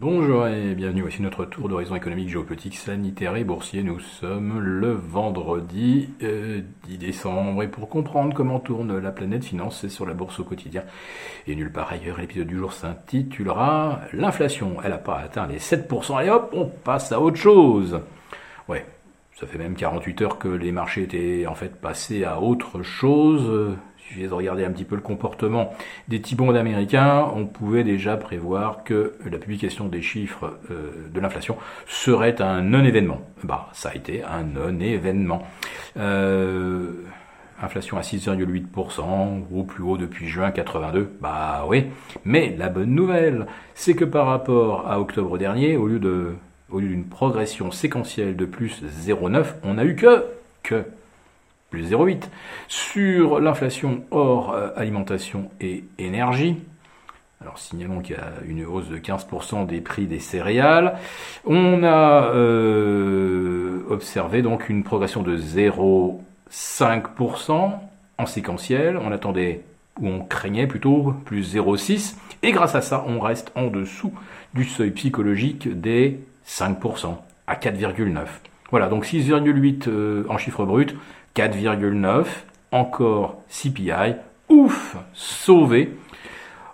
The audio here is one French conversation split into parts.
Bonjour et bienvenue, voici notre tour d'horizon économique, géopolitique, sanitaire et boursier. Nous sommes le vendredi 10 euh, décembre et pour comprendre comment tourne la planète finance, sur la bourse au quotidien. Et nulle part ailleurs, l'épisode du jour s'intitulera L'inflation, elle n'a pas atteint les 7%, allez hop, on passe à autre chose. Ouais, ça fait même 48 heures que les marchés étaient en fait passés à autre chose suffisait de regarder un petit peu le comportement des T-bonds américains, on pouvait déjà prévoir que la publication des chiffres euh, de l'inflation serait un non-événement. Bah, ça a été un non-événement. Euh, inflation à 6,8%, au plus haut depuis juin 82. Bah oui. Mais la bonne nouvelle, c'est que par rapport à octobre dernier, au lieu de au lieu d'une progression séquentielle de plus 0,9, on a eu que que plus 0,8. Sur l'inflation hors euh, alimentation et énergie, alors signalons qu'il y a une hausse de 15% des prix des céréales. On a euh, observé donc une progression de 0,5% en séquentiel. On attendait ou on craignait plutôt plus 0,6. Et grâce à ça, on reste en dessous du seuil psychologique des 5% à 4,9. Voilà, donc 6,8 euh, en chiffre brut, 4,9, encore CPI, ouf, sauvé.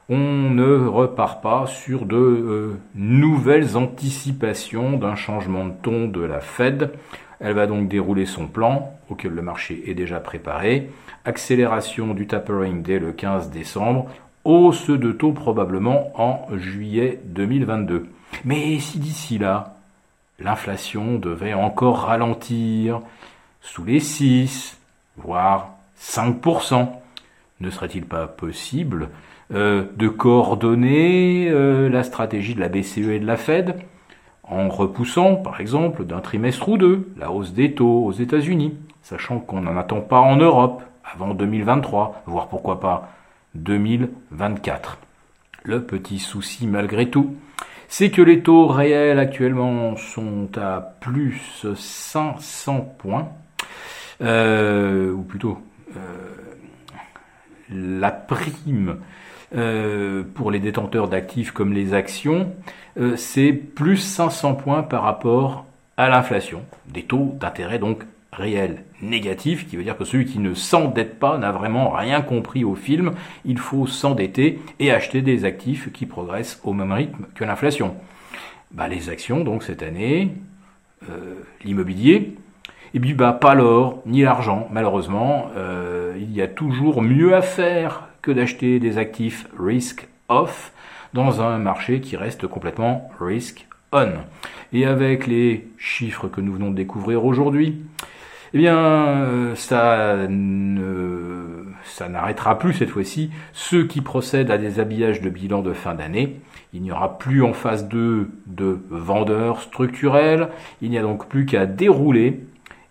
On ne repart pas sur de euh, nouvelles anticipations d'un changement de ton de la Fed. Elle va donc dérouler son plan, auquel le marché est déjà préparé. Accélération du tapering dès le 15 décembre. Hausse de taux probablement en juillet 2022. Mais si d'ici là, l'inflation devait encore ralentir, sous les 6, voire 5%. Ne serait-il pas possible euh, de coordonner euh, la stratégie de la BCE et de la Fed en repoussant, par exemple, d'un trimestre ou deux la hausse des taux aux États-Unis, sachant qu'on n'en attend pas en Europe avant 2023, voire pourquoi pas 2024. Le petit souci malgré tout, c'est que les taux réels actuellement sont à plus 500 points euh, ou plutôt euh, la prime euh, pour les détenteurs d'actifs comme les actions, c'est plus 500 points par rapport à l'inflation. Des taux d'intérêt donc réels négatifs, qui veut dire que celui qui ne s'endette pas n'a vraiment rien compris au film. Il faut s'endetter et acheter des actifs qui progressent au même rythme que l'inflation. Bah, les actions, donc cette année, l'immobilier, et puis bah pas l'or ni l'argent, malheureusement. Euh, il y a toujours mieux à faire que d'acheter des actifs risk off dans un marché qui reste complètement risk on. Et avec les chiffres que nous venons de découvrir aujourd'hui, eh bien, euh, ça ça n'arrêtera plus cette fois-ci ceux qui procèdent à des habillages de bilan de fin d'année. Il n'y aura plus en phase 2 de vendeurs structurels. Il n'y a donc plus qu'à dérouler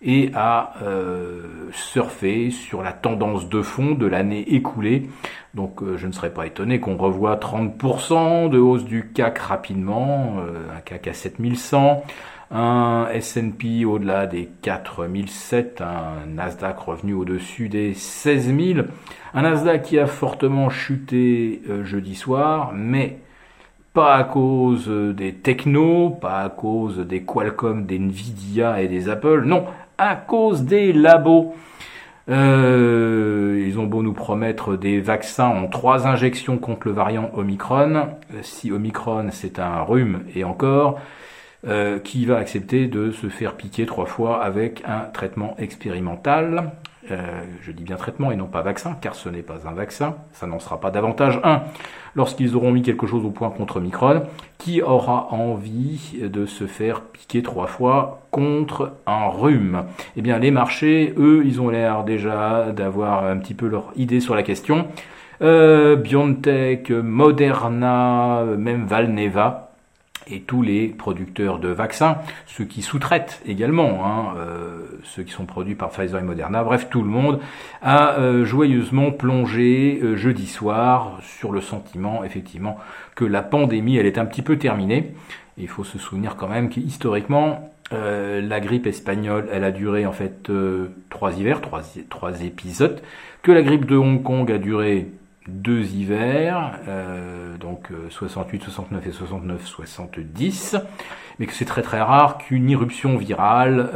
et à euh, surfer sur la tendance de fond de l'année écoulée. Donc euh, je ne serais pas étonné qu'on revoie 30% de hausse du CAC rapidement, euh, un CAC à 7100, un S&P au-delà des 4007, un Nasdaq revenu au-dessus des 16000, un Nasdaq qui a fortement chuté jeudi soir, mais pas à cause des technos, pas à cause des Qualcomm, des Nvidia et des Apple, non, à cause des labos. Euh, ils ont beau nous promettre des vaccins en trois injections contre le variant Omicron. Si Omicron c'est un rhume et encore, euh, qui va accepter de se faire piquer trois fois avec un traitement expérimental euh, je dis bien traitement et non pas vaccin, car ce n'est pas un vaccin, ça n'en sera pas davantage un. Lorsqu'ils auront mis quelque chose au point contre Micron, qui aura envie de se faire piquer trois fois contre un rhume? Eh bien, les marchés, eux, ils ont l'air déjà d'avoir un petit peu leur idée sur la question. Euh, BioNTech, Moderna, même Valneva, et tous les producteurs de vaccins, ceux qui sous-traitent également, hein, euh, ceux qui sont produits par Pfizer et Moderna, bref, tout le monde a euh, joyeusement plongé euh, jeudi soir sur le sentiment, effectivement, que la pandémie, elle est un petit peu terminée. il faut se souvenir quand même qu'historiquement, la grippe espagnole, elle a duré en fait trois hivers, trois, trois épisodes, que la grippe de Hong Kong a duré deux hivers, euh, donc 68, 69 et 69, 70, mais que c'est très très rare qu'une irruption virale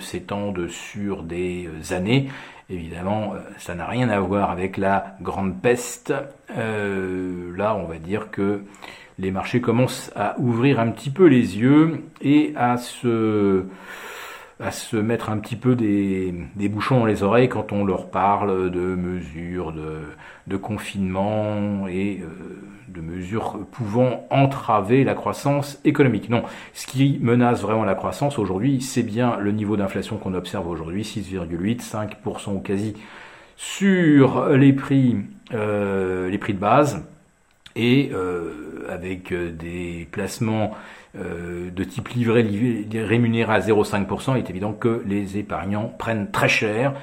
s'étende sur des années. Évidemment, ça n'a rien à voir avec la grande peste. là, on va dire que les marchés commencent à ouvrir un petit peu les yeux et à se à se mettre un petit peu des, bouchons dans les oreilles quand on leur parle de mesures de, confinement et euh, de mesures pouvant entraver la croissance économique. Non, ce qui menace vraiment la croissance aujourd'hui, c'est bien le niveau d'inflation qu'on observe aujourd'hui, 6,8, 5% ou quasi sur les prix, euh, les prix de base et euh, avec des placements euh, de type livret rémunéré à 0,5%, il est évident que les épargnants prennent très cher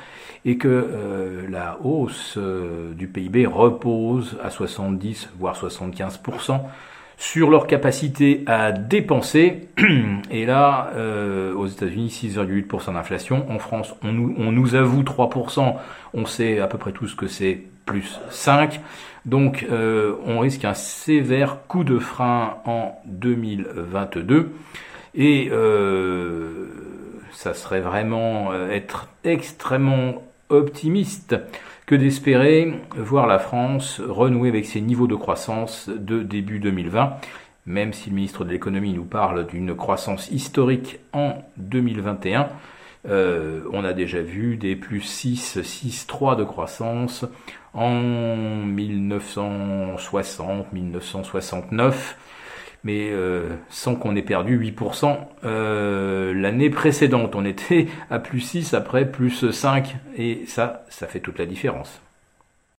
et que euh, la hausse euh, du PIB repose à 70 voire 75% sur leur capacité à dépenser. Et là, aux États-Unis, 6,8% d'inflation. En France, on nous, on nous avoue 3%. On sait à peu près tout ce que c'est, plus 5. Donc euh, on risque un sévère coup de frein en 2022 et euh, ça serait vraiment euh, être extrêmement optimiste que d'espérer voir la France renouer avec ses niveaux de croissance de début 2020, même si le ministre de l'économie nous parle d'une croissance historique en 2021. on a déjà vu des plus 6, 6, 3 de croissance en 1960, 1969, mais euh, sans qu'on ait perdu 8%. Euh, l'année précédente, on était à plus 6, après plus 5, et ça, ça fait toute la différence.